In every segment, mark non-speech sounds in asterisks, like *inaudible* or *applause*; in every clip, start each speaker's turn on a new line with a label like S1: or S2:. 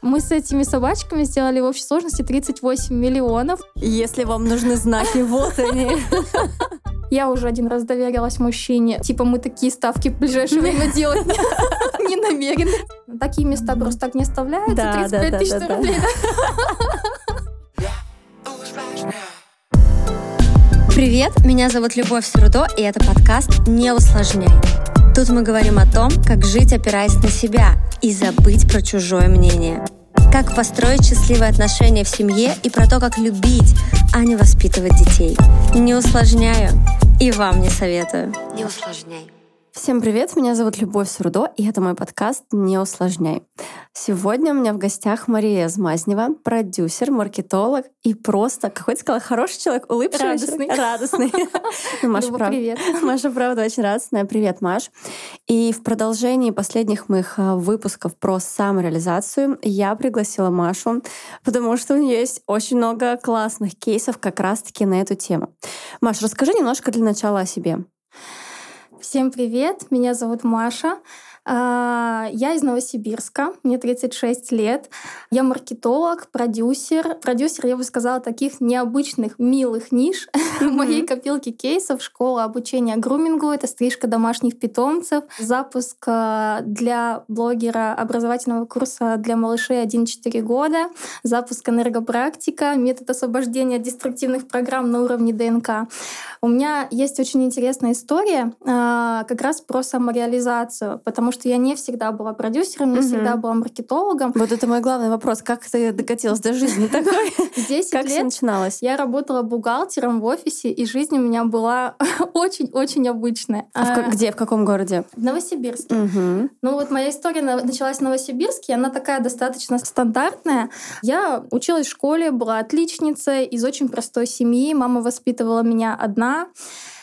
S1: Мы с этими собачками сделали в общей сложности 38 миллионов.
S2: Если вам нужны знаки, вот они. *laughs*
S1: Я уже один раз доверилась мужчине. Типа мы такие ставки в ближайшее время *laughs* делать *laughs* не намерены. Такие места просто так не оставляются.
S2: Да,
S1: 35
S2: да,
S1: тысяч
S2: да, да,
S1: рублей.
S3: Привет, меня зовут Любовь Срудо, и это подкаст «Не усложняй». Тут мы говорим о том, как жить, опираясь на себя, и забыть про чужое мнение. Как построить счастливые отношения в семье и про то, как любить, а не воспитывать детей. Не усложняю и вам не советую. Не усложняй.
S2: Всем привет, меня зовут Любовь Сурдо, и это мой подкаст «Не усложняй». Сегодня у меня в гостях Мария Змазнева, продюсер, маркетолог и просто, как хоть сказала, хороший человек, улыбчивый.
S1: Радостный.
S2: человек. Радостный. *laughs* *laughs* Маша, прав-
S1: привет.
S2: Маша, правда, очень радостная. Привет, Маш. И в продолжении последних моих а, выпусков про самореализацию я пригласила Машу, потому что у нее есть очень много классных кейсов как раз-таки на эту тему. Маш, расскажи немножко для начала о себе.
S1: Всем привет, меня зовут Маша. А, Я из Новосибирска, мне 36 лет. Я маркетолог, продюсер. Продюсер, я бы сказала, таких необычных, милых ниш *laughs* в моей копилке кейсов. Школа обучения грумингу — это стрижка домашних питомцев. Запуск а, для блогера образовательного курса для малышей 1-4 года. Запуск энергопрактика, метод освобождения от деструктивных программ на уровне ДНК. У меня есть очень интересная история а, как раз про самореализацию, потому что я не всегда была продюсером, не
S2: Мгм.
S1: всегда была маркетологом.
S2: Вот это мой главный вопрос. Как ты докатилась до жизни *laughs* такой?
S1: 10
S2: Как
S1: лет
S2: начиналось?
S1: я работала бухгалтером в офисе, и жизнь у меня была *laughs* очень-очень обычная.
S2: А в
S1: А,
S2: где, в каком городе?
S1: В Новосибирске. Ну вот моя история на- началась в Новосибирске, она такая достаточно стандартная. Я училась в школе, была отличницей из очень простой семьи, мама воспитывала меня одна.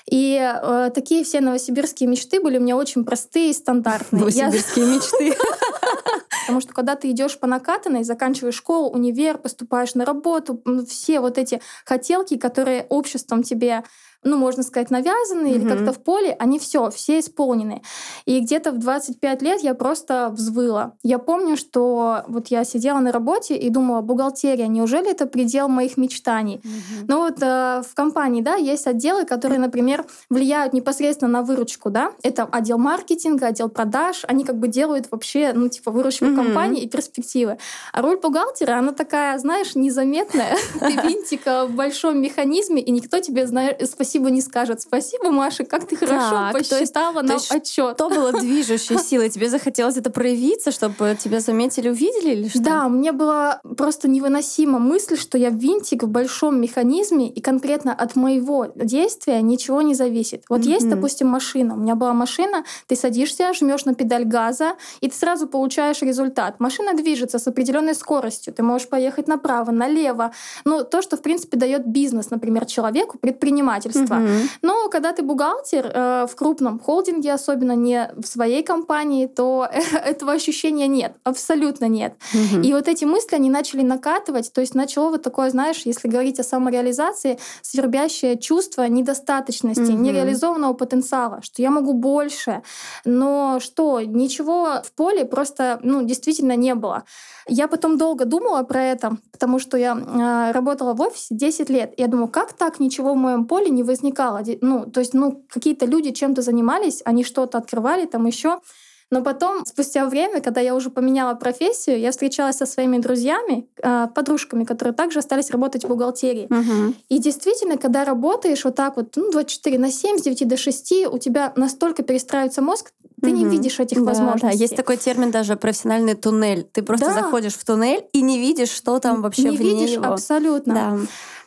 S1: И э, такие все новосибирские мечты были у меня очень простые и стандартные. Я-
S2: Новосибирские мечты. *laughs*
S1: Потому что когда ты идешь по накатанной, заканчиваешь школу, универ, поступаешь на работу, все вот эти хотелки, которые обществом тебе ну, можно сказать, навязаны или
S2: Мгм.
S1: как-то в поле, они все, все исполнены. И где-то в 25 лет я просто взвыла. Я помню, что вот я сидела на работе и думала, бухгалтерия, неужели это предел моих мечтаний? Ну вот э, в компании, да, есть отделы, которые, например, влияют непосредственно на выручку, да. Это отдел маркетинга, отдел продаж, они как бы делают вообще, ну, типа, выручку
S2: Мгм.
S1: компании и перспективы. А роль бухгалтера, она такая, знаешь, незаметная. *laughs* Ты винтик в большом механизме, и никто тебе, знаешь, спасибо не скажет. Спасибо, Маша, как ты хорошо
S2: Так, то есть-
S1: посчитала
S2: то
S1: нам
S2: есть
S1: отчет.
S2: Что было движущей силой? Тебе захотелось это проявиться, чтобы тебя заметили, увидели или что?
S1: Да, мне было просто невыносима мысль, что я винтик в большом механизме, и конкретно от моего действия ничего не зависит. Вот есть,
S2: Мгм.
S1: допустим, машина. У меня была машина, ты садишься, жмешь на педаль газа, и ты сразу получаешь результат. Машина движется с определенной скоростью. Ты можешь поехать направо, налево. Ну, то, что, в принципе, дает бизнес, например, человеку, предпринимательство.
S2: Мгм.
S1: Но когда ты бухгалтер э, в крупном холдинге, особенно не в своей компании, то *laughs* этого ощущения нет, абсолютно нет.
S2: Мгм.
S1: И вот эти мысли, они начали накатывать, то есть начало вот такое, знаешь, если говорить о самореализации, свербящее чувство недостаточности,
S2: Мгм.
S1: нереализованного потенциала, что я могу больше, но что, ничего в поле просто, ну, действительно не было. Я потом долго думала про это, потому что я э, работала в офисе 10 лет. И я думаю, как так ничего в моем поле не возникало? Ну, то есть, ну, какие-то люди чем-то занимались, они что-то открывали там еще. Но потом, спустя время, когда я уже поменяла профессию, я встречалась со своими друзьями, э, подружками, которые также остались работать в бухгалтерии.
S2: Мгм.
S1: И действительно, когда работаешь вот так вот, ну, 24 на 7, с 9 до 6, у тебя настолько перестраивается мозг, ты не
S2: Мгм.
S1: видишь этих
S2: Да,
S1: возможностей.
S2: Да, есть такой термин даже профессиональный туннель. Ты просто
S1: Да.
S2: заходишь в туннель и не видишь, что там вообще
S1: не
S2: вне
S1: видишь
S2: его.
S1: абсолютно.
S2: Да.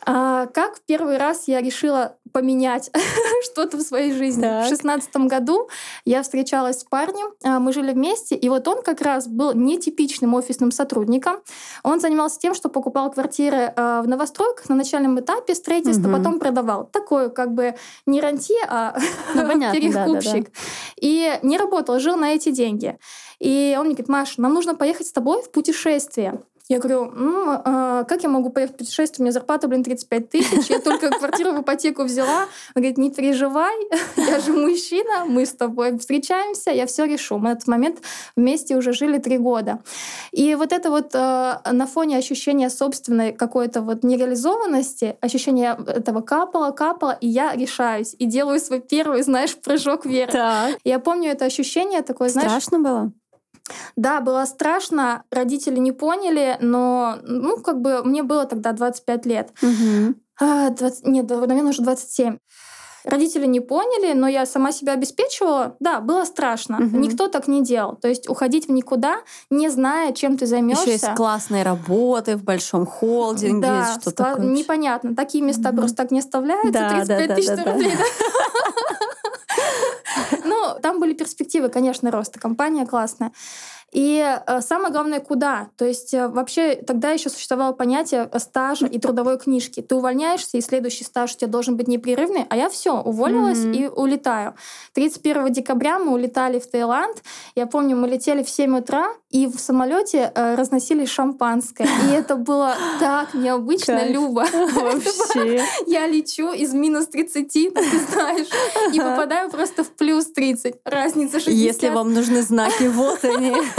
S1: А, как в первый раз я решила поменять *laughs* что-то в своей жизни?
S2: Так.
S1: В шестнадцатом году я встречалась с парнем, а, мы жили вместе, и вот он как раз был нетипичным офисным сотрудником. Он занимался тем, что покупал квартиры а, в новостройках на начальном этапе строительства,
S2: Мгм.
S1: потом продавал. Такой как бы не рантье, а
S2: Ну, понятно,
S1: перекупщик. И не работал, жил на эти деньги. И он мне говорит, Маша, нам нужно поехать с тобой в путешествие. Я говорю, ну, а как я могу поехать в путешествие? У меня зарплата, блин, 35 тысяч, я только квартиру в ипотеку взяла. Он говорит, не переживай, *laughs* я же мужчина, мы с тобой встречаемся, я все решу. Мы на этот момент вместе уже жили три года. И вот это вот э, на фоне ощущения собственной какой-то вот нереализованности, ощущение этого капало, капало, и я решаюсь и делаю свой первый, знаешь, прыжок вверх.
S2: Так.
S1: Я помню это ощущение такое, знаешь...
S2: Страшно было?
S1: Да, было страшно, родители не поняли, но, ну, как бы мне было тогда 25 лет.
S2: Мгм.
S1: А, 20, нет, наверное, уже 27. Родители не поняли, но я сама себя обеспечивала. Да, было страшно.
S2: Мгм.
S1: Никто так не делал. То есть уходить в никуда, не зная, чем ты
S2: Еще
S1: займешься.
S2: из классной работы в большом холдинге,
S1: Да,
S2: что
S1: скла-
S2: такое?
S1: непонятно. Такие места
S2: Мгм.
S1: просто так не оставляются.
S2: Да,
S1: 35
S2: да,
S1: тысяч
S2: да, да,
S1: рублей. да. Там были перспективы, конечно, роста. Компания классная. И э, самое главное, куда? То есть э, вообще тогда еще существовало понятие стажа и трудовой книжки. Ты увольняешься, и следующий стаж у тебя должен быть непрерывный, а я все, уволилась
S2: Мгм.
S1: и улетаю. 31 декабря мы улетали в Таиланд. Я помню, мы летели в 7 утра, и в самолете э, разносили шампанское. И *laughs* это было так необычно,
S2: Кайф.
S1: Люба. *laughs*
S2: Вообще.
S1: Я лечу из минус 30, ну, ты знаешь, и попадаю просто в плюс 30. Разница 60.
S2: Если вам нужны знаки, вот они. *laughs*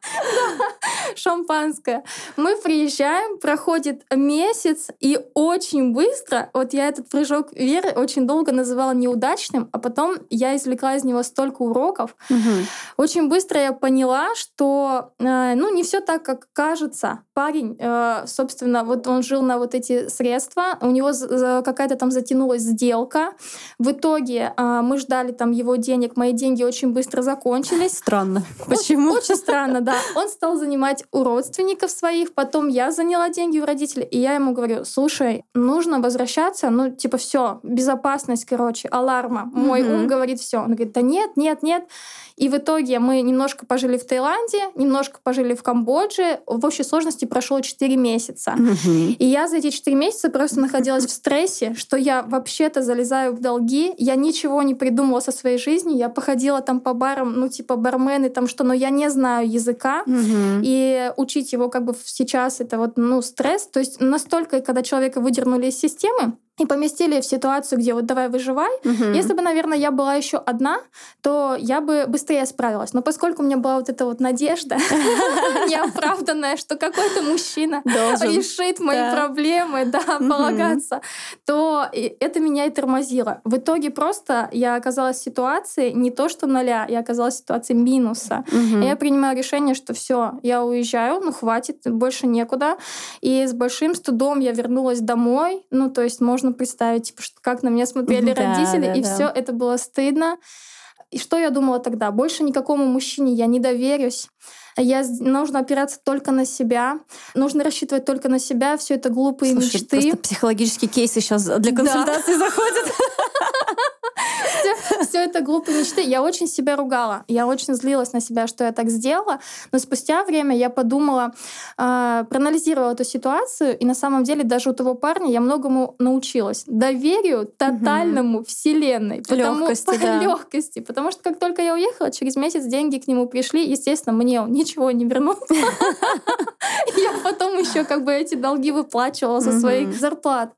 S2: *laughs*
S1: шампанское. Мы приезжаем, проходит месяц, и очень быстро, вот я этот прыжок веры очень долго называла неудачным, а потом я извлекла из него столько уроков.
S2: Мгм.
S1: Очень быстро я поняла, что э, ну не все так, как кажется. Парень, э, собственно, вот он жил на вот эти средства, у него какая-то там затянулась сделка. В итоге э, мы ждали там его денег, мои деньги очень быстро закончились.
S2: Странно. Почему?
S1: Очень странно, да. Он стал занимать у родственников своих, потом я заняла деньги у родителей, и я ему говорю, слушай, нужно возвращаться, ну, типа, все, безопасность, короче, аларма. Мой ум говорит все. Он говорит, да нет, нет, нет. И в итоге мы немножко пожили в Таиланде, немножко пожили в Камбодже. В общей сложности прошло 4 месяца.
S2: Мгм.
S1: И я за эти 4 месяца просто находилась в стрессе, что я вообще-то залезаю в долги, я ничего не придумала со своей жизнью, я походила там по барам, ну типа бармены, там что, но я не знаю языка,
S2: Мгм.
S1: и учить его как бы сейчас это вот, ну, стресс. То есть настолько, когда человека выдернули из системы и поместили в ситуацию, где вот давай выживай,
S2: Мгм.
S1: если бы, наверное, я была еще одна, то я бы быстрее справилась. Но поскольку у меня была вот эта вот надежда *laughs* неоправданная, что какой-то мужчина решит мои проблемы, да, полагаться, то это меня и тормозило. В итоге просто я оказалась в ситуации не то что нуля, я оказалась в ситуации минуса. Я принимаю решение, что все, я уезжаю, ну хватит, больше некуда. И с большим стыдом я вернулась домой. Ну, то есть можно представить, типа, что, как на меня смотрели
S2: Да,
S1: родители,
S2: да,
S1: и
S2: да.
S1: все это было стыдно. И что я думала тогда? Больше никакому мужчине я не доверюсь. Я, нужно опираться только на себя. Нужно рассчитывать только на себя. Все это глупые
S2: Слушай,
S1: мечты.
S2: просто психологические кейсы сейчас для
S1: Да.
S2: консультации заходят. *laughs*
S1: все это глупые мечты. Я очень себя ругала. Я очень злилась на себя, что я так сделала. Но спустя время я подумала, э, проанализировала эту ситуацию, и на самом деле даже у того парня я многому научилась. Доверию тотальному Вселенной. Потому,
S2: Лёгкости,
S1: по *laughs*
S2: да.
S1: легкости. Потому что как только я уехала, через месяц деньги к нему пришли. Естественно, мне он ничего не вернул. *laughs* *laughs* Я потом еще как бы эти долги выплачивала со своих зарплат.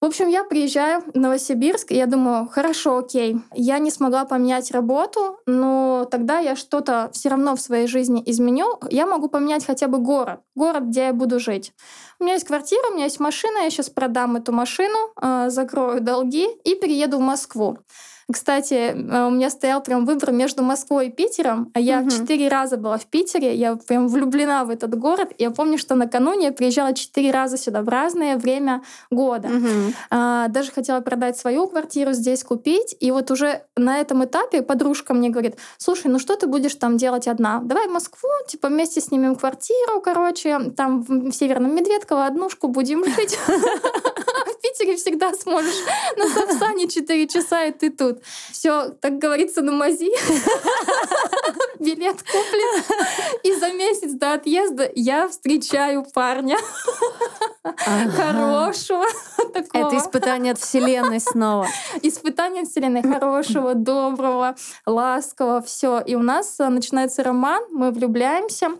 S1: В общем, я приезжаю в Новосибирск, и я думаю, хорошо, окей, я не смогла поменять работу, но тогда я что-то все равно в своей жизни изменю. Я могу поменять хотя бы город, город, где я буду жить. У меня есть квартира, у меня есть машина, я сейчас продам эту машину, э, закрою долги и перееду в Москву. Кстати, э, у меня стоял прям выбор между Москвой и Питером, а я четыре раза была в Питере, я прям влюблена в этот город. Я помню, что накануне я приезжала четыре раза сюда в разное время года. А, Даже хотела продать свою квартиру, здесь купить. И вот уже на этом этапе подружка мне говорит, слушай, ну что ты будешь там делать одна? Давай в Москву, типа вместе снимем квартиру, короче, там в Северном Медведково однушку будем жить. *laughs* В Питере всегда сможешь *laughs* на Сапсане 4 часа, и ты тут. Все, так говорится, на мази. *laughs* Билет куплен. И за месяц до отъезда я встречаю парня
S2: Ага.
S1: хорошего такого.
S2: Это испытание от Вселенной снова.
S1: испытание Вселенной хорошего, доброго, ласкового, все. И у нас э, начинается роман, мы влюбляемся.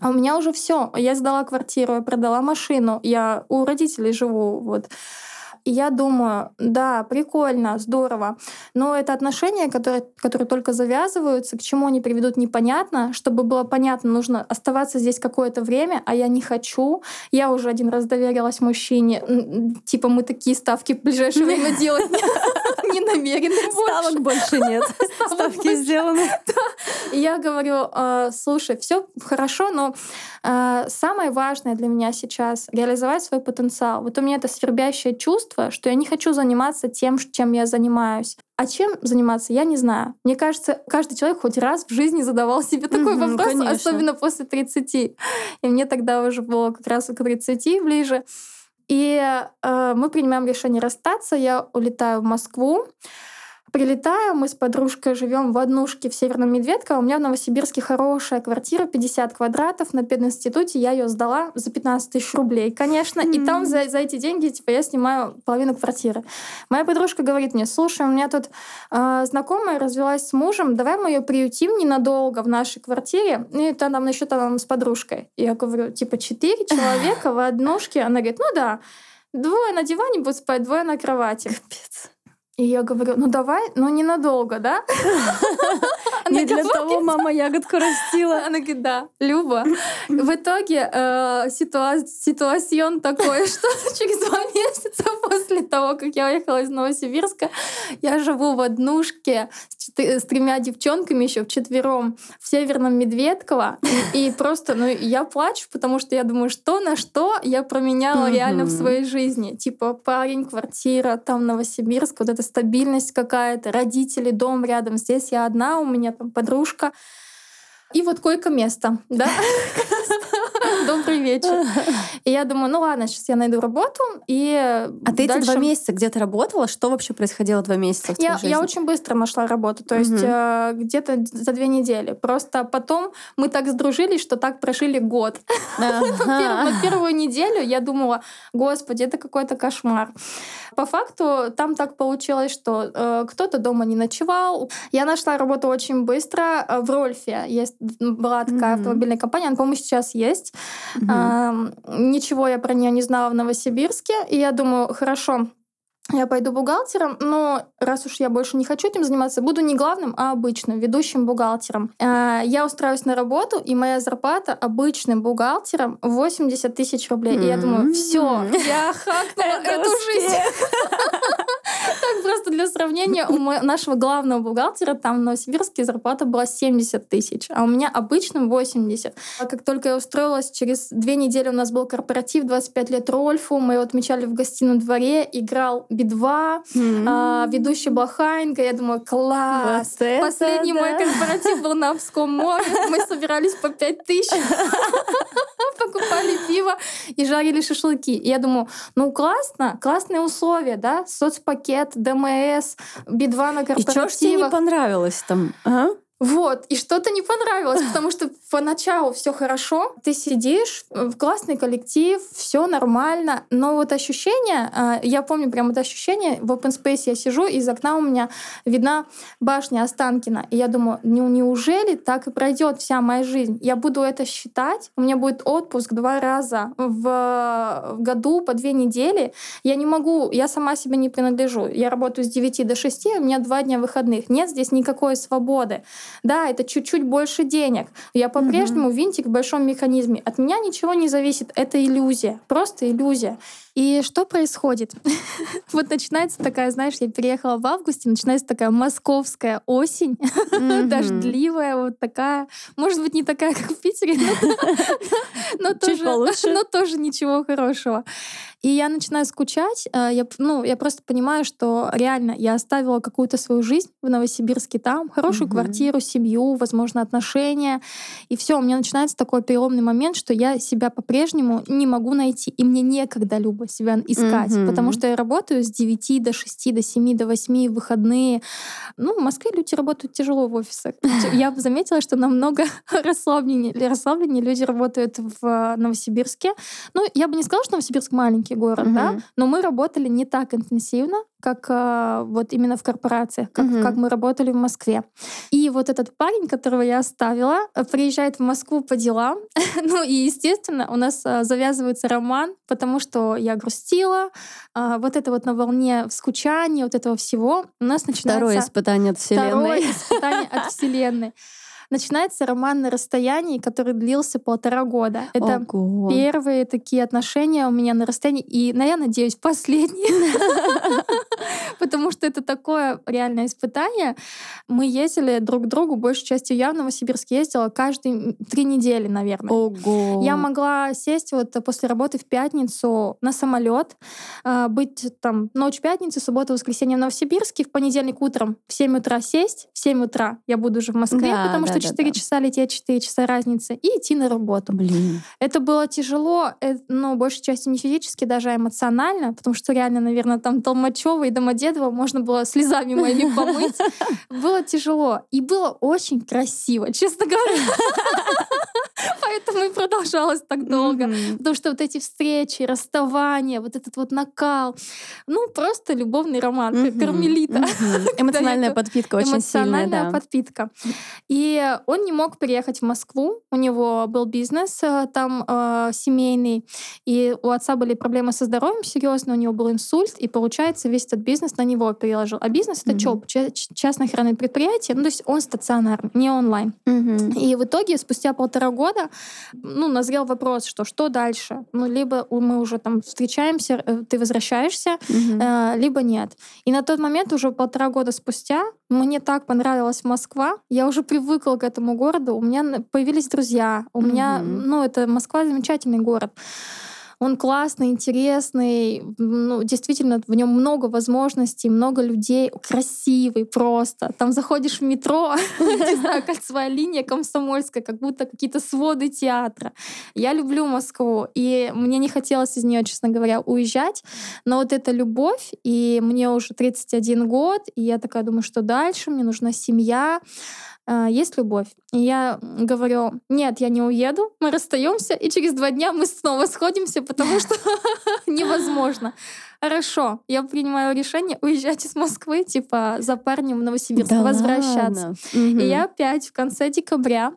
S1: А у меня уже все. Я сдала квартиру, я продала машину, я у родителей живу. Вот. И я думаю, да, прикольно, здорово. Но это отношения, которые, которые только завязываются, к чему они приведут, непонятно. Чтобы было понятно, нужно оставаться здесь какое-то время, а я не хочу. Я уже один раз доверилась мужчине. Типа мы такие ставки в ближайшее время делать не намерены *laughs*
S2: Ставок больше нет. *laughs* Ставки сделаны. *laughs*
S1: Я говорю, «А, слушай, все хорошо, но а, самое важное для меня сейчас — реализовать свой потенциал. Вот у меня это свербящее чувство, что я не хочу заниматься тем, чем я занимаюсь. А чем заниматься, я не знаю. Мне кажется, каждый человек хоть раз в жизни задавал себе такой угу, вопрос, конечно. особенно после 30. И мне тогда уже было как раз к 30 ближе. И э, мы принимаем решение расстаться. Я улетаю в Москву. Прилетаю, мы с подружкой живем в однушке в Северном Медведково. У меня в Новосибирске хорошая квартира, 50 квадратов. На пединституте я ее сдала за 15 тысяч рублей, конечно. Mm-hmm. И там за, за эти деньги типа, я снимаю половину квартиры. Моя подружка говорит мне, слушай, у меня тут э, знакомая развелась с мужем, давай мы ее приютим ненадолго в нашей квартире. И там, там еще там с подружкой. И я говорю, типа, четыре *laughs* человека в однушке? Она говорит, ну да. Двое на диване будут спать, двое на кровати.
S2: Капец.
S1: И я говорю, ну давай, но ненадолго, да? *laughs*
S2: Не для того мама ягодку растила.
S1: Она говорит, да, Люба. В итоге э, ситуацион такой, *laughs* что через два месяца после того, как я уехала из Новосибирска, я живу в однушке с тремя девчонками еще в четвером в Северном Медведково. И просто, ну, я плачу, потому что я думаю, что на что я променяла реально в своей жизни. Типа парень, квартира, там Новосибирск, вот это стабильность какая-то, родители, дом рядом. Здесь я одна, у меня там подружка. И вот койко-место, да? *laughs* Добрый вечер. И я думаю, ну ладно, сейчас я найду работу. И
S2: а ты эти два месяца где-то работала? Что вообще происходило два месяца в
S1: я,
S2: жизни?
S1: Я очень быстро нашла работу, то есть угу. э, где-то за две недели. Просто потом мы так сдружились, что так прожили год. *laughs* На первую неделю я думала, господи, это какой-то кошмар. По факту там так получилось, что э, кто-то дома не ночевал. Я нашла работу очень быстро э, в Рольфе. Есть была такая автомобильная компания, она, по-моему, сейчас есть. Угу. А, ничего я про нее не знала в Новосибирске. И я думаю, хорошо, я пойду бухгалтером, но раз уж я больше не хочу этим заниматься, буду не главным, а обычным, ведущим бухгалтером. А, я устраиваюсь на работу, и моя зарплата обычным бухгалтером 80 тысяч рублей. И я думаю, все, я хакнула эту жизнь. Сравнения, у нашего главного бухгалтера там в Новосибирске зарплата была 70 тысяч, а у меня обычным 80. А как только я устроилась, через две недели у нас был корпоратив 25 лет Рольфу, мы его отмечали в гостином дворе, играл Би-2, mm-hmm. а, ведущий Блахайнга. Я думаю, класс! Вот Последний мой корпоратив был на Обском море, мы собирались по 5 тысяч, *laughs* покупали пиво и жарили шашлыки. И я думаю, ну классно, классные условия, да, соцпакет, ДМС, Би-2 на корпоративах. И что ж
S2: тебе не понравилось там? А?
S1: Вот, и что-то не понравилось, потому что поначалу все хорошо, ты сидишь, в классный коллектив, все нормально, но вот ощущение, а, я помню прям это ощущение, в open space я сижу, из окна у меня видна башня Останкина, и я думаю, ну неужели так и пройдет вся моя жизнь? Я буду это считать, у меня будет отпуск два раза в, году по две недели, я не могу, я сама себе не принадлежу, я работаю с 9 до 6, у меня два дня выходных, нет здесь никакой свободы. Да, это чуть-чуть больше денег. Я по-прежнему винтик в большом механизме. От меня ничего не зависит. Это иллюзия. Просто иллюзия. И что происходит? *laughs* вот начинается такая, знаешь, я переехала в августе, начинается такая московская осень, *laughs* дождливая, вот такая. Может быть, не такая, как в Питере, но *laughs* тоже ничего хорошего. И я начинаю скучать. Э, я, ну, я просто понимаю, что реально я оставила какую-то свою жизнь в Новосибирске там, хорошую квартиру, семью, возможно, отношения. И все, у меня начинается такой переломный момент, что я себя по-прежнему не могу найти. И мне некогда, Люба, особо себя искать, mm-hmm. потому что я работаю с 9 до 6, до 7, до 8 в выходные. Ну, в Москве люди работают тяжело в офисах. Я заметила, что намного *laughs* расслабленнее, расслабленнее люди работают в Новосибирске. Ну, я бы не сказала, что Новосибирск маленький, город,
S2: Мгм.
S1: да, но мы работали не так интенсивно, как а, вот именно в корпорациях, как,
S2: Мгм.
S1: как мы работали в Москве. И вот этот парень, которого я оставила, приезжает в Москву по делам. *laughs* ну и, естественно, у нас а, завязывается роман, потому что я грустила. а, вот это вот на волне скучания, вот этого всего. У нас начинается...
S2: Второе испытание от
S1: Второе
S2: Вселенной.
S1: испытание от *laughs* Вселенной. Начинается роман на расстоянии, который длился полтора года. Это
S2: Ого.
S1: первые такие отношения у меня на расстоянии. И, ну, я надеюсь, последние. *laughs* *laughs* Потому что это такое реальное испытание. Мы ездили друг к другу, большей частью я в Новосибирск ездила каждые три недели, наверное.
S2: Ого.
S1: Я могла сесть вот после работы в пятницу на самолет, а, быть там ночь пятницы, суббота, воскресенье в Новосибирске, в понедельник утром в 7 утра сесть, в 7 утра я буду уже в Москве,
S2: Да,
S1: потому
S2: да,
S1: что
S2: да,
S1: 4
S2: да.
S1: часа лететь, 4 часа разницы, и идти на работу.
S2: Блин.
S1: Это было тяжело, э, но большей частью не физически, даже а эмоционально, потому что реально, наверное, там Толмачева и Домодедово можно было слезами моими *laughs* помыть. Было тяжело. И было очень красиво, честно говоря. Продолжалось так долго.
S2: Мгм.
S1: Потому что вот эти встречи, расставания, вот этот вот накал, ну, просто любовный роман,
S2: Мгм.
S1: кармелита.
S2: Мгм. *laughs* Эмоциональная подпитка очень сильная,
S1: Эмоциональная
S2: да.
S1: подпитка. И он не мог переехать в Москву. У него был бизнес э, там э, семейный. И у отца были проблемы со здоровьем серьезно. У него был инсульт. И получается, весь этот бизнес на него переложил. А бизнес это
S2: Мгм.
S1: ЧОП, частное охранное предприятие. Ну, то есть он стационарный, не онлайн.
S2: Мгм.
S1: И в итоге, спустя полтора года, ну, назрел вопрос, что что дальше? Ну, либо мы уже там встречаемся, э, ты возвращаешься, э, либо нет. И на тот момент, уже полтора года спустя, мне так понравилась Москва, я уже привыкла к этому городу, у меня появились друзья, у меня,
S2: Мгм.
S1: ну, это Москва замечательный город. Он классный, интересный, ну, действительно, в нем много возможностей, много людей, красивый просто. Там заходишь в метро, *laughs* кольцевая линия комсомольская, как будто какие-то своды театра. Я люблю Москву, и мне не хотелось из нее, честно говоря, уезжать, но вот эта любовь, и мне уже 31 год, и я такая думаю, что дальше, мне нужна семья, а, есть любовь. И я говорю, нет, я не уеду, мы расстаемся, и через два дня мы снова сходимся, потому что *laughs* невозможно. Хорошо, я принимаю решение уезжать из Москвы, типа за парнем в Новосибирск, возвращаться. И я опять в конце декабря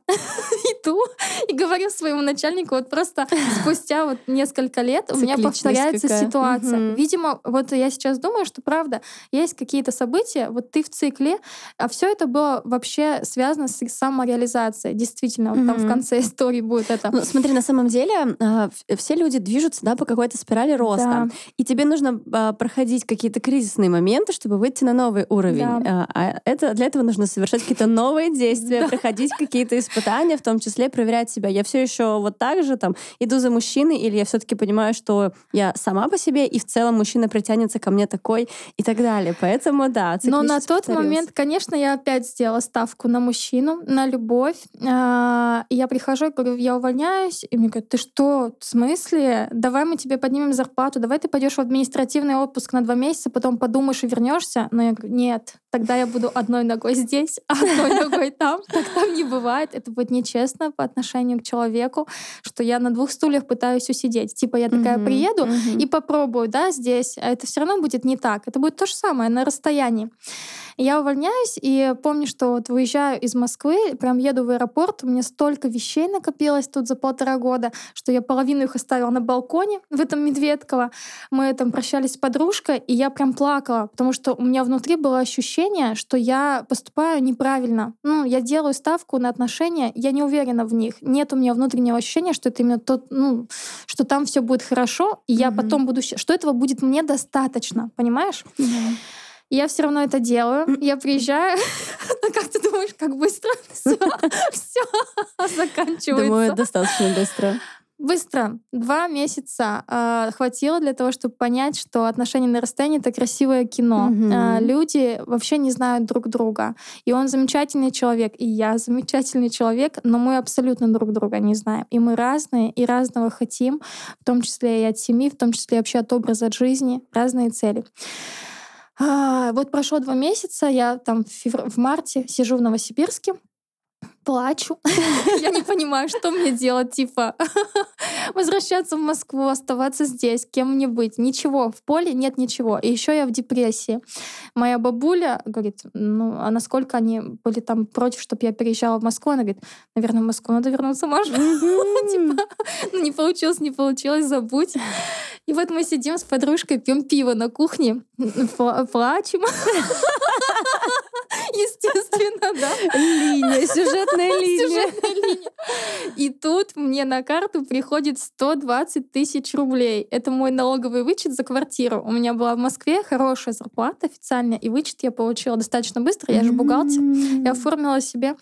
S1: иду *laughs* и говорю своему начальнику, вот просто спустя вот несколько лет у меня повторяется
S2: какая.
S1: ситуация.
S2: Мгм.
S1: Видимо, вот я сейчас думаю, что правда, есть какие-то события, вот ты в цикле, а все это было вообще связано с самореализацией. Действительно, вот там в конце *laughs* истории будет это.
S2: Ну, смотри, на самом деле а, все люди движутся да, по какой-то спирали роста.
S1: Да.
S2: И тебе нужно а, проходить какие-то кризисные моменты, чтобы выйти на новый уровень.
S1: Да.
S2: А, а это, для этого нужно совершать какие-то новые действия, *laughs* проходить какие-то испытания, в том числе проверять себя. Я все еще вот так же там иду за мужчиной, или я все-таки понимаю, что я сама по себе, и в целом мужчина притянется ко мне такой, и так далее. Поэтому да,
S1: Но на тот
S2: повторилась.
S1: момент, конечно, я опять сделала ставку на мужчину, на любовь. А, И я прихожу и говорю, я увольняюсь. И мне говорят, ты что, в смысле? Давай мы тебе поднимем зарплату, давай ты пойдешь в административный отпуск на два месяца, потом подумаешь и вернешься. Но я говорю, нет, тогда я буду одной ногой здесь, а одной ногой там. Так там не бывает. Это будет нечестно по отношению к человеку, что я на двух стульях пытаюсь усидеть. Типа я такая приеду, и попробую, да, здесь, а это все равно будет не так. Это будет то же самое на расстоянии. Я увольняюсь, и помню, что вот выезжаю из Москвы, прям еду в аэропорт, у меня столько вещей накопилось тут за полтора года, что я половину их оставила на балконе в этом Медведково. Мы там прощались с подружкой, и я прям плакала, потому что у меня внутри было ощущение, что я поступаю неправильно. Ну, я делаю ставку на отношения, я не уверена в них. Нет у меня внутреннего ощущения, что это именно тот, ну, что там все будет хорошо, и я
S2: Мгм.
S1: потом буду, что этого будет мне достаточно, понимаешь?
S2: Да.
S1: И Я все равно это делаю. Я приезжаю. *laughs* Как ты думаешь, как быстро *laughs* все, *laughs* заканчивается?
S2: Думаю, достаточно быстро.
S1: Быстро. Два месяца э, хватило для того, чтобы понять, что отношения на расстоянии — это красивое кино.
S2: Мгм.
S1: Э, люди вообще не знают друг друга. И он замечательный человек, и я замечательный человек, но мы абсолютно друг друга не знаем. И мы разные, и разного хотим, в том числе и от семьи, в том числе вообще от образа жизни, разные цели. А, вот прошло два месяца, я там в, февр- в марте сижу в Новосибирске, плачу. *laughs* Я не понимаю, что мне делать, типа *laughs* возвращаться в Москву, оставаться здесь, кем мне быть. Ничего, в поле нет ничего. И еще я в депрессии. Моя бабуля говорит, ну, а насколько они были там против, чтобы я переезжала в Москву? Она говорит, наверное, в Москву надо вернуться, Маша. *laughs* Типа, ну, не получилось, не получилось, забудь. И вот мы сидим с подружкой, пьем пиво на кухне, плачем. Естественно, да.
S2: Линия, *laughs* сюжетная линия.
S1: Сюжетная линия. И тут мне на карту приходит 120 тысяч рублей. Это мой налоговый вычет за квартиру. У меня была в Москве хорошая зарплата официальная, и вычет я получила достаточно быстро. Я же бухгалтер. Я оформила себе.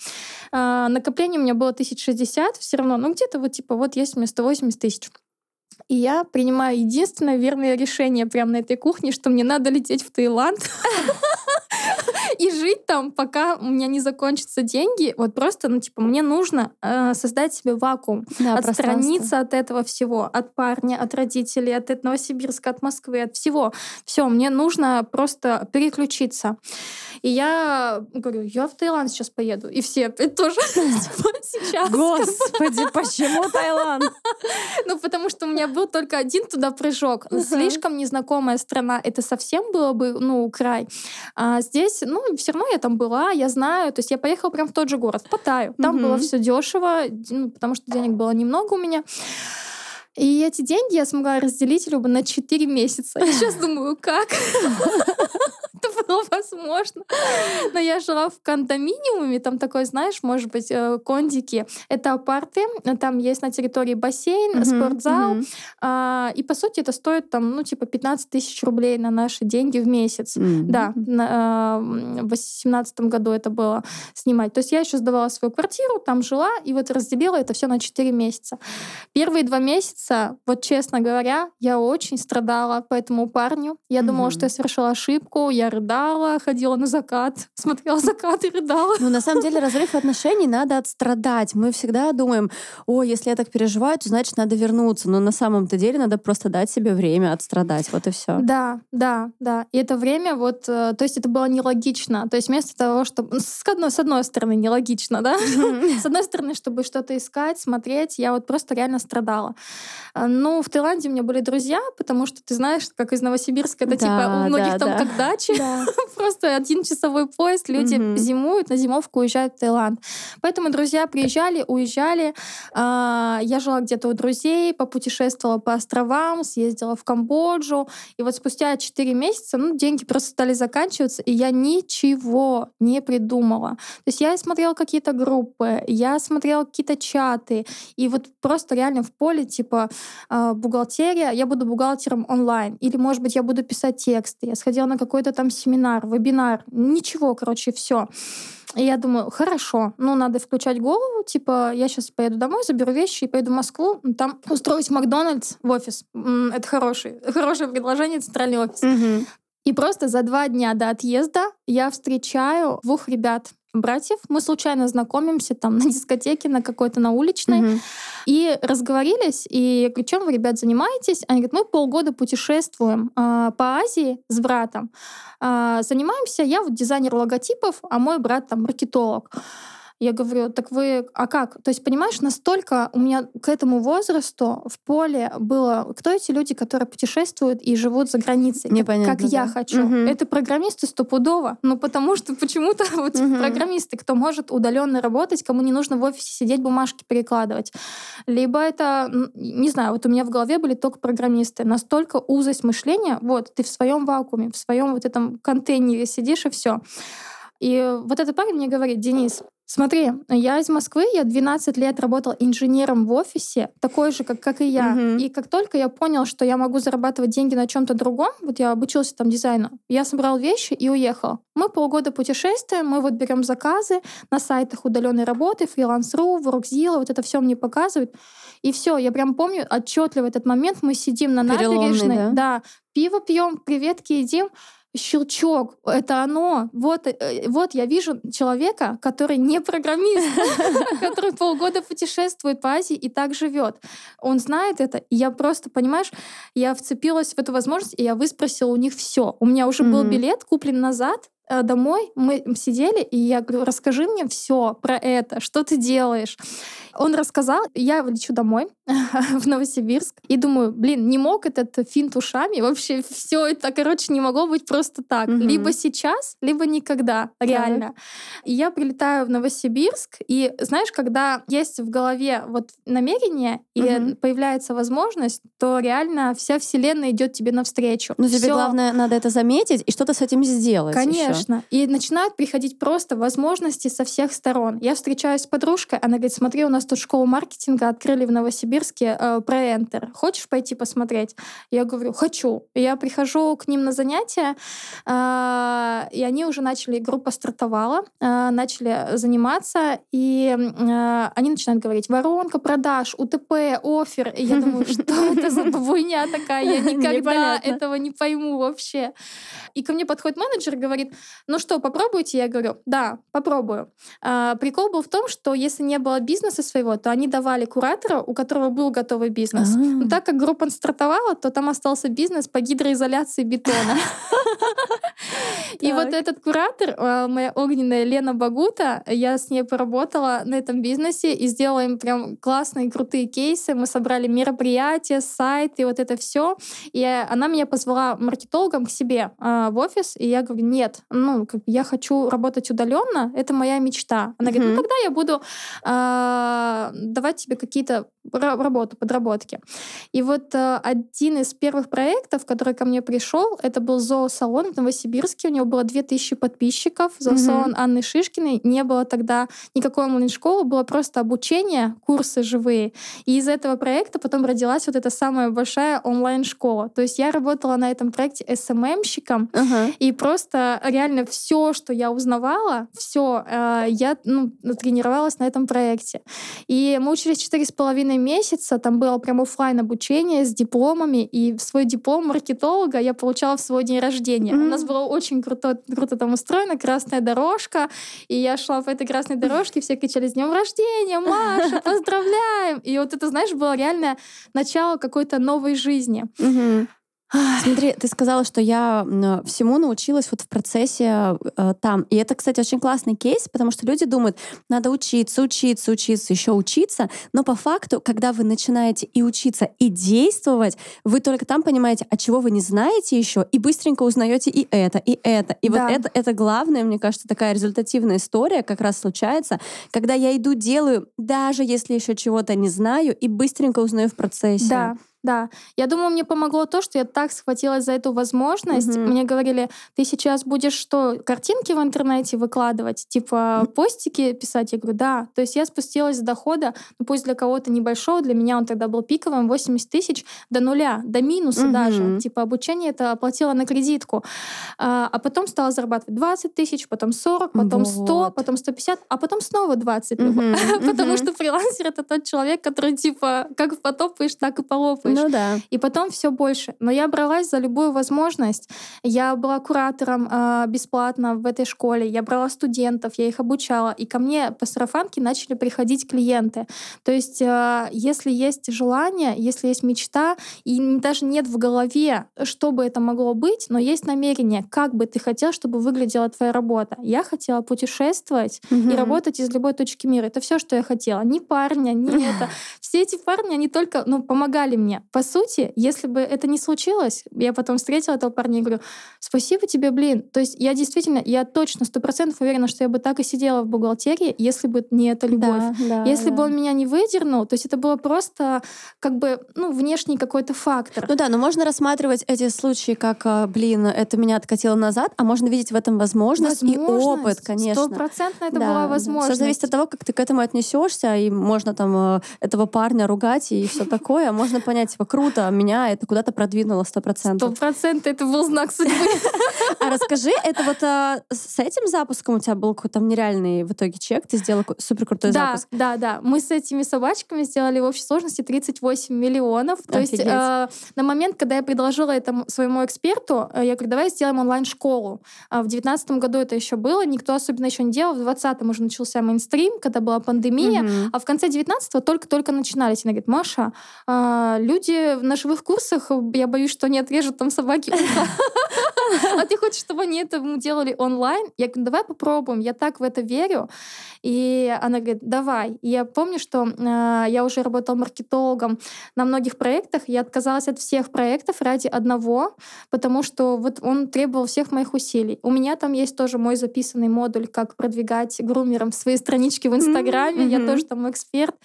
S1: А, накопление у меня было 1060 все равно. Ну, где-то вот типа вот есть мне 180 тысяч. И я принимаю единственное верное решение прямо на этой кухне, что мне надо лететь в Таиланд *laughs* и жить там, пока у меня не закончатся деньги. Вот просто, ну, типа, мне нужно э, создать себе вакуум,
S2: Да,
S1: отстраниться от этого всего, от парня, от родителей, от Новосибирска, от Москвы, от всего. Все, мне нужно просто переключиться. И я говорю, я в Таиланд сейчас поеду. И все опять тоже *laughs* типа, сейчас.
S2: Господи, *laughs* почему Таиланд?
S1: Ну, потому что у меня был только один туда прыжок. Слишком незнакомая страна. Это совсем было бы, ну, край. А здесь, ну, все равно я там была, я знаю. То есть я поехала прям в тот же город, в Паттайю. Там было все дешево, ну, потому что денег было немного у меня. И эти деньги я смогла разделить любо на 4 месяца. Я сейчас думаю, как *laughs* было *laughs* возможно. Но я жила в кондоминиуме, там такой, знаешь, может быть, э, кондики. Это апарты, там есть на территории бассейн,
S2: Мгм,
S1: спортзал.
S2: мгм.
S1: А, И, по сути, это стоит там, ну, типа 15 тысяч рублей на наши деньги в месяц.
S2: М.
S1: Да, на, м, в 2018 году это было снимать. То есть я еще сдавала свою квартиру, там жила, и вот разделила это все на 4 месяца. Первые два месяца, вот честно говоря, я очень страдала по этому парню. Я думала,
S2: Мгм.
S1: что я совершила ошибку, я рыдала, ходила на закат, *laughs* смотрела закат и рыдала.
S2: Ну, на самом деле, разрыв отношений надо отстрадать. Мы всегда думаем, о, если я так переживаю, то значит надо вернуться. Но на самом-то деле надо просто дать себе время отстрадать. Вот и все.
S1: Да, да, да. И это время вот, э, то есть это было нелогично. То есть вместо того, чтобы... С одной, с одной стороны, нелогично, да? *laughs* С одной стороны, чтобы что-то искать, смотреть, я вот просто реально страдала. А, Ну, в Таиланде у меня были друзья, потому что, ты знаешь, как из Новосибирска, это типа у многих там как дачи. *laughs* Просто один часовой поезд, люди
S2: Мгм.
S1: зимуют, на зимовку уезжают в Таиланд. Поэтому друзья приезжали, уезжали. А, Я жила где-то у друзей, попутешествовала по островам, съездила в Камбоджу. И вот спустя 4 месяца, ну, деньги просто стали заканчиваться, и я ничего не придумала. То есть я смотрела какие-то группы, я смотрела какие-то чаты, и вот просто реально в поле, типа, а, бухгалтерия, я буду бухгалтером онлайн, или, может быть, я буду писать тексты. Я сходила на какой-то там семинар, вебинар, ничего, короче, все. И я думаю, хорошо, ну, надо включать голову, типа, я сейчас поеду домой, заберу вещи и поеду в Москву, там устроить Макдональдс в офис. Это хороший, *laughs* хорошее предложение, центральный офис.
S2: Мгм.
S1: И просто за два дня до отъезда я встречаю двух ребят, братьев. Мы случайно знакомимся там на дискотеке, на какой-то, на уличной.
S2: Мгм.
S1: И разговорились, и я говорю, чем вы, ребят, занимаетесь? Они говорят, мы полгода путешествуем а, по Азии с братом. А, занимаемся, я вот дизайнер логотипов, а мой брат там маркетолог. Я говорю, так вы, а как? То есть, понимаешь, настолько у меня к этому возрасту в поле было, кто эти люди, которые путешествуют и живут за границей, как-
S2: Непонятно,
S1: как я
S2: да.
S1: хочу.
S2: Мгм.
S1: Это программисты стопудово, ну потому что почему-то *laughs* вот
S2: Мгм.
S1: программисты, кто может удаленно работать, кому не нужно в офисе сидеть, бумажки перекладывать. Либо это, не знаю, вот у меня в голове были только программисты. Настолько узость мышления, вот, ты в своем вакууме, в своем вот этом контейнере сидишь и все. И вот этот парень мне говорит, Денис, смотри, я из Москвы, я 12 лет работал инженером в офисе, такой же, как, как и я.
S2: Мгм.
S1: И как только я понял, что я могу зарабатывать деньги на чем-то другом, вот я обучился там дизайну, я собрал вещи и уехал. Мы полгода путешествуем, мы вот берем заказы на сайтах удаленной работы, фриланс.ру, Workzilla, вот это все мне показывают. И все, я прям помню отчетливо этот момент, мы сидим на
S2: Переломный,
S1: набережной,
S2: да?
S1: да, пиво пьем, креветки едим, щелчок, это оно. Вот, э, вот я вижу человека, который не программист, *laughs* который полгода путешествует по Азии и так живет. Он знает это, и я просто, понимаешь, я вцепилась в эту возможность, и я выспросила у них все. У меня уже был билет куплен назад, домой, мы сидели, и я говорю, расскажи мне все про это, что ты делаешь. Он рассказал, я лечу домой *laughs* в Новосибирск и думаю, блин, не мог этот финт ушами, вообще все это, короче, не могло быть просто так. Угу. Либо сейчас, либо никогда, реально. Так. И я прилетаю в Новосибирск, и знаешь, когда есть в голове вот намерение и угу. появляется возможность, то реально вся вселенная идет тебе навстречу.
S2: Но тебе главное надо это заметить и что-то с этим сделать.
S1: Конечно. Еще. И начинают приходить просто возможности со всех сторон. Я встречаюсь с подружкой, она говорит, смотри, у нас тут школу маркетинга открыли в Новосибирске э, про Enter. Хочешь пойти посмотреть? Я говорю, хочу. Я прихожу к ним на занятия, э, и они уже начали, группа стартовала, э, начали заниматься, и э, они начинают говорить, воронка продаж, УТП, офер. И я думаю, что *laughs* это за бабуйня такая? Я *laughs* никогда этого не пойму вообще. И ко мне подходит менеджер и говорит, ну что, попробуйте? Я говорю, да, попробую. А, прикол был в том, что если не было бизнеса своего, то они давали куратора, у которого был готовый бизнес. А-а-а. Но так как группа стартовала, то там остался бизнес по гидроизоляции бетона. *laughs* И вот этот куратор, а, моя огненная Лена Багута, я с ней поработала на этом бизнесе и сделала им прям классные, крутые кейсы. Мы собрали мероприятия, сайт и вот это все. И она меня позвала маркетологом к себе а, в офис, и я говорю, нет, ну, как, я хочу работать удаленно, это моя мечта. Она mm-hmm. говорит, ну, тогда я буду э, давать тебе какие-то работу, подработки. И вот э, один из первых проектов, который ко мне пришел, это был зоосалон в Новосибирске, у него было 2000 подписчиков, зоосалон mm-hmm. Анны Шишкиной, не было тогда никакой онлайн-школы, было просто обучение, курсы живые. И из этого проекта потом родилась вот эта самая большая онлайн-школа. То есть я работала на этом проекте СММщиком, Uh-huh. И просто реально все, что я узнавала, все, э, я ну, тренировалась на этом проекте. И мы учились четыре с половиной месяца, там было прям офлайн обучение с дипломами, и свой диплом маркетолога я получала в свой день рождения. Mm-hmm. У нас было очень круто, круто там устроено, красная дорожка, и я шла по этой красной дорожке, все кричали «С днем рождения, Маша, *laughs* поздравляем!» И вот это, знаешь, было реально начало какой-то новой жизни. Mm-hmm.
S2: Смотри, ты сказала, что я всему научилась вот в процессе э, там. И это, кстати, очень классный кейс, потому что люди думают, надо учиться, учиться, учиться, еще учиться. Но по факту, когда вы начинаете и учиться, и действовать, вы только там понимаете, от чего вы не знаете еще, и быстренько узнаете и это, и это. И да. вот это, это главное, мне кажется, такая результативная история как раз случается, когда я иду, делаю, даже если еще чего-то не знаю, и быстренько узнаю в процессе.
S1: Да. Да, я думаю, мне помогло то, что я так схватилась за эту возможность. Угу. Мне говорили, ты сейчас будешь что, картинки в интернете выкладывать, типа постики писать? Я говорю, да. То есть я спустилась с дохода, ну пусть для кого-то небольшого, для меня он тогда был пиковым, 80 тысяч до нуля, до минуса угу. даже. Типа обучение это оплатила на кредитку. А, а потом стала зарабатывать 20 тысяч, потом 40, потом вот. 100, потом 150, а потом снова 20. Угу. *laughs* Потому что фрилансер это тот человек, который типа как потопаешь, так и полопаешь
S2: ну да.
S1: И потом все больше. Но я бралась за любую возможность. Я была куратором э, бесплатно в этой школе. Я брала студентов, я их обучала. И ко мне по сарафанке начали приходить клиенты. То есть, э, если есть желание, если есть мечта, и даже нет в голове, что бы это могло быть, но есть намерение, как бы ты хотел, чтобы выглядела твоя работа. Я хотела путешествовать угу. и работать из любой точки мира. Это все, что я хотела. Ни парня, ни *laughs* это. Все эти парни, они только ну, помогали мне. По сути, если бы это не случилось, я потом встретила этого парня и говорю, спасибо тебе, блин. То есть я действительно, я точно сто процентов уверена, что я бы так и сидела в бухгалтерии, если бы не эта любовь. Да, да, если да. бы он меня не выдернул, то есть это было просто как бы, ну, внешний какой-то фактор.
S2: Ну да, но можно рассматривать эти случаи как, а, блин, это меня откатило назад, а можно видеть в этом возможность, возможность и опыт, конечно.
S1: Стопроцентно это да, была возможность.
S2: Все зависит от того, как ты к этому отнесешься, и можно там а, этого парня ругать и все такое, а можно понять, типа, круто, меня это куда-то продвинуло сто процентов.
S1: Сто процентов это был знак судьбы. *laughs*
S2: А расскажи, это вот а, с этим запуском у тебя был какой-то нереальный в итоге чек, ты сделала супер крутой
S1: да,
S2: запуск.
S1: Да, да, Мы с этими собачками сделали в общей сложности 38 миллионов. То есть э, на момент, когда я предложила это своему эксперту, э, я говорю, давай сделаем онлайн-школу. А в девятнадцатом году это еще было, никто особенно еще не делал. В двадцатом уже начался мейнстрим, когда была пандемия, угу. а в конце девятнадцатого только-только начинались. Она говорит, Маша, э, люди на живых курсах, я боюсь, что не отрежут там собаки. А ты хочешь, чтобы они это делали онлайн? Я говорю, давай попробуем, я так в это верю. И она говорит, давай. И я помню, что э, я уже работала маркетологом на многих проектах, я отказалась от всех проектов ради одного, потому что вот он требовал всех моих усилий. У меня там есть тоже мой записанный модуль, как продвигать грумером свои странички в Инстаграме, mm-hmm. я тоже там эксперт.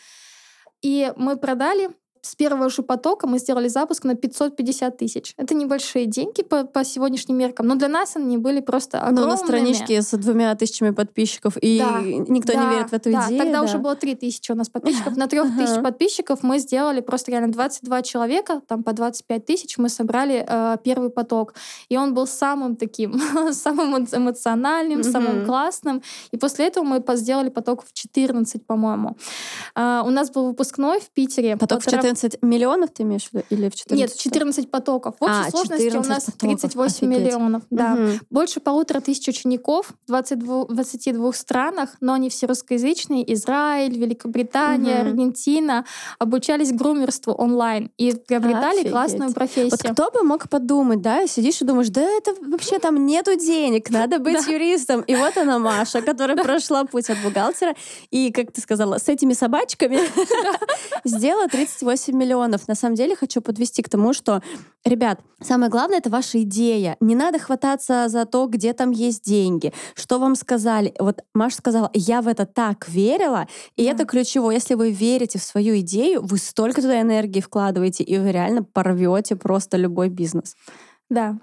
S1: И мы продали с первого же потока мы сделали запуск на 550 тысяч. Это небольшие деньги по, по сегодняшним меркам, но для нас они были просто огромными.
S2: Ну, на страничке с двумя тысячами подписчиков, и да, никто да, не верит в эту
S1: да,
S2: идею.
S1: Тогда да. уже было 3 тысячи у нас подписчиков. На 3 тысяч подписчиков мы сделали просто реально 22 человека, там по 25 тысяч мы собрали э, первый поток. И он был самым таким, *laughs* самым эмоциональным, самым классным. И после этого мы сделали поток в 14, по-моему. Э, у нас был выпускной в Питере.
S2: Поток в 14 14 миллионов ты имеешь в виду? Или в 14?
S1: Нет, 14 потоков. В общей а, сложности у нас потоков. 38 Офигеть. миллионов. Да. Угу. Больше полутора тысяч учеников в 22, 22 странах, но они все русскоязычные. Израиль, Великобритания, угу. Аргентина. Обучались грумерству онлайн и приобретали Офигеть. классную профессию.
S2: Вот кто бы мог подумать, да, сидишь и думаешь, да это вообще там нету денег, надо быть юристом. И вот она, Маша, которая прошла путь от бухгалтера и, как ты сказала, с этими собачками *laughs* сделала 38 8 миллионов. На самом деле хочу подвести к тому, что, ребят, самое главное — это ваша идея. Не надо хвататься за то, где там есть деньги, что вам сказали. Вот Маша сказала, я в это так верила, и да. это ключево. Если вы верите в свою идею, вы столько туда энергии вкладываете, и вы реально порвете просто любой бизнес.
S1: Да.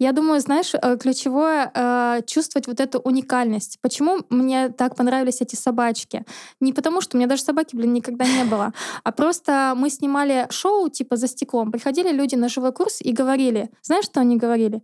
S1: Я думаю, знаешь, э, ключевое э, чувствовать вот эту уникальность. Почему мне так понравились эти собачки? Не потому, что у меня даже собаки, блин, никогда не было, а просто мы снимали шоу типа за стеклом. Приходили люди на живой курс и говорили, знаешь, что они говорили?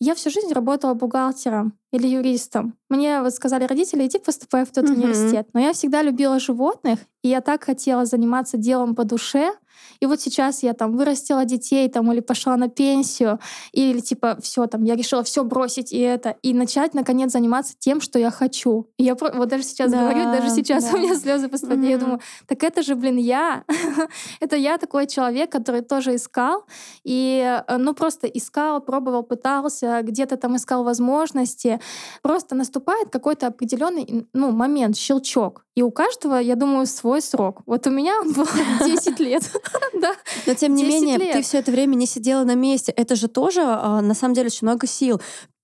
S1: Я всю жизнь работала бухгалтером или юристом. Мне вот сказали родители, иди поступай в тот mm-hmm. университет. Но я всегда любила животных, и я так хотела заниматься делом по душе, и вот сейчас я там вырастила детей там или пошла на пенсию, или типа все там, я решила все бросить и это, и начать наконец заниматься тем, что я хочу. И я вот даже сейчас да, говорю, даже сейчас да. у меня слезы поступают. Mm-hmm. Я думаю, так это же, блин, я. *laughs* это я такой человек, который тоже искал. И э, ну просто искал, пробовал, пытался, где-то там искал возможности. Просто наступает какой-то определенный ну, момент, щелчок. И у каждого, я думаю, свой срок. Вот у меня он был 10 лет. *laughs* да.
S2: Но тем не менее, лет. ты все это время не сидела на месте. Это же тоже, а, на самом деле, очень много сил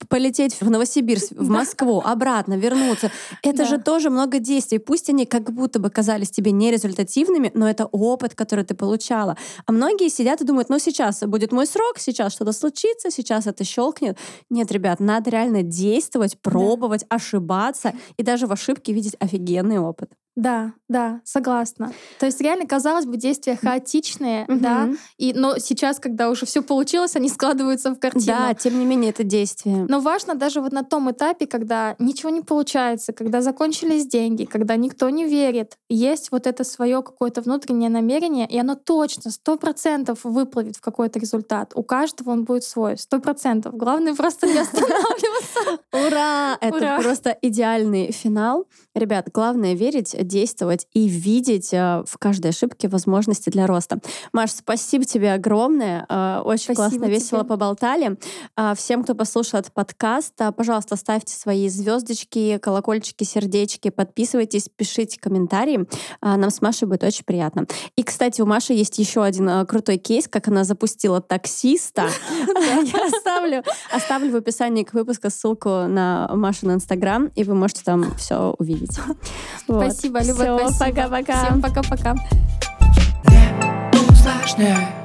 S2: полететь в Новосибирск, в Москву, обратно, вернуться. Это же тоже много действий. Пусть они как будто бы казались тебе нерезультативными, но это опыт, который ты получала. А многие сидят и думают, ну сейчас будет мой срок, сейчас что-то случится, сейчас это щелкнет. Нет, ребят, надо реально действовать, пробовать, ошибаться и даже в ошибке видеть офигенный опыт.
S1: Да, да, согласна. То есть реально, казалось бы, действия хаотичные, угу. да, и, но сейчас, когда уже все получилось, они *laughs* складываются в картину.
S2: Да, тем не менее, это действие.
S1: Но важно даже вот на том этапе, когда ничего не получается, когда закончились деньги, когда никто не верит, есть вот это свое какое-то внутреннее намерение, и оно точно, сто процентов выплывет в какой-то результат. У каждого он будет свой, сто процентов. Главное просто не останавливаться. *laughs*
S2: Ура! Это просто идеальный финал. Ребят, главное верить, действовать и видеть э, в каждой ошибке возможности для роста. Маш, спасибо тебе огромное. Э, очень спасибо классно, весело тебе. поболтали. Э, всем, кто послушал этот подкаст, пожалуйста, ставьте свои звездочки, колокольчики, сердечки, подписывайтесь, пишите комментарии. Нам с Машей будет очень приятно. И, кстати, у Маши есть еще один крутой кейс, как она запустила таксиста. *laughs* Я оставлю, оставлю в описании к выпуску ссылку на Машу на Инстаграм, и вы можете там все увидеть.
S1: Спасибо. Спасибо, Люба,
S2: Все,
S1: спасибо.
S2: Пока-пока.
S1: Всем пока-пока.
S4: Не усложняй.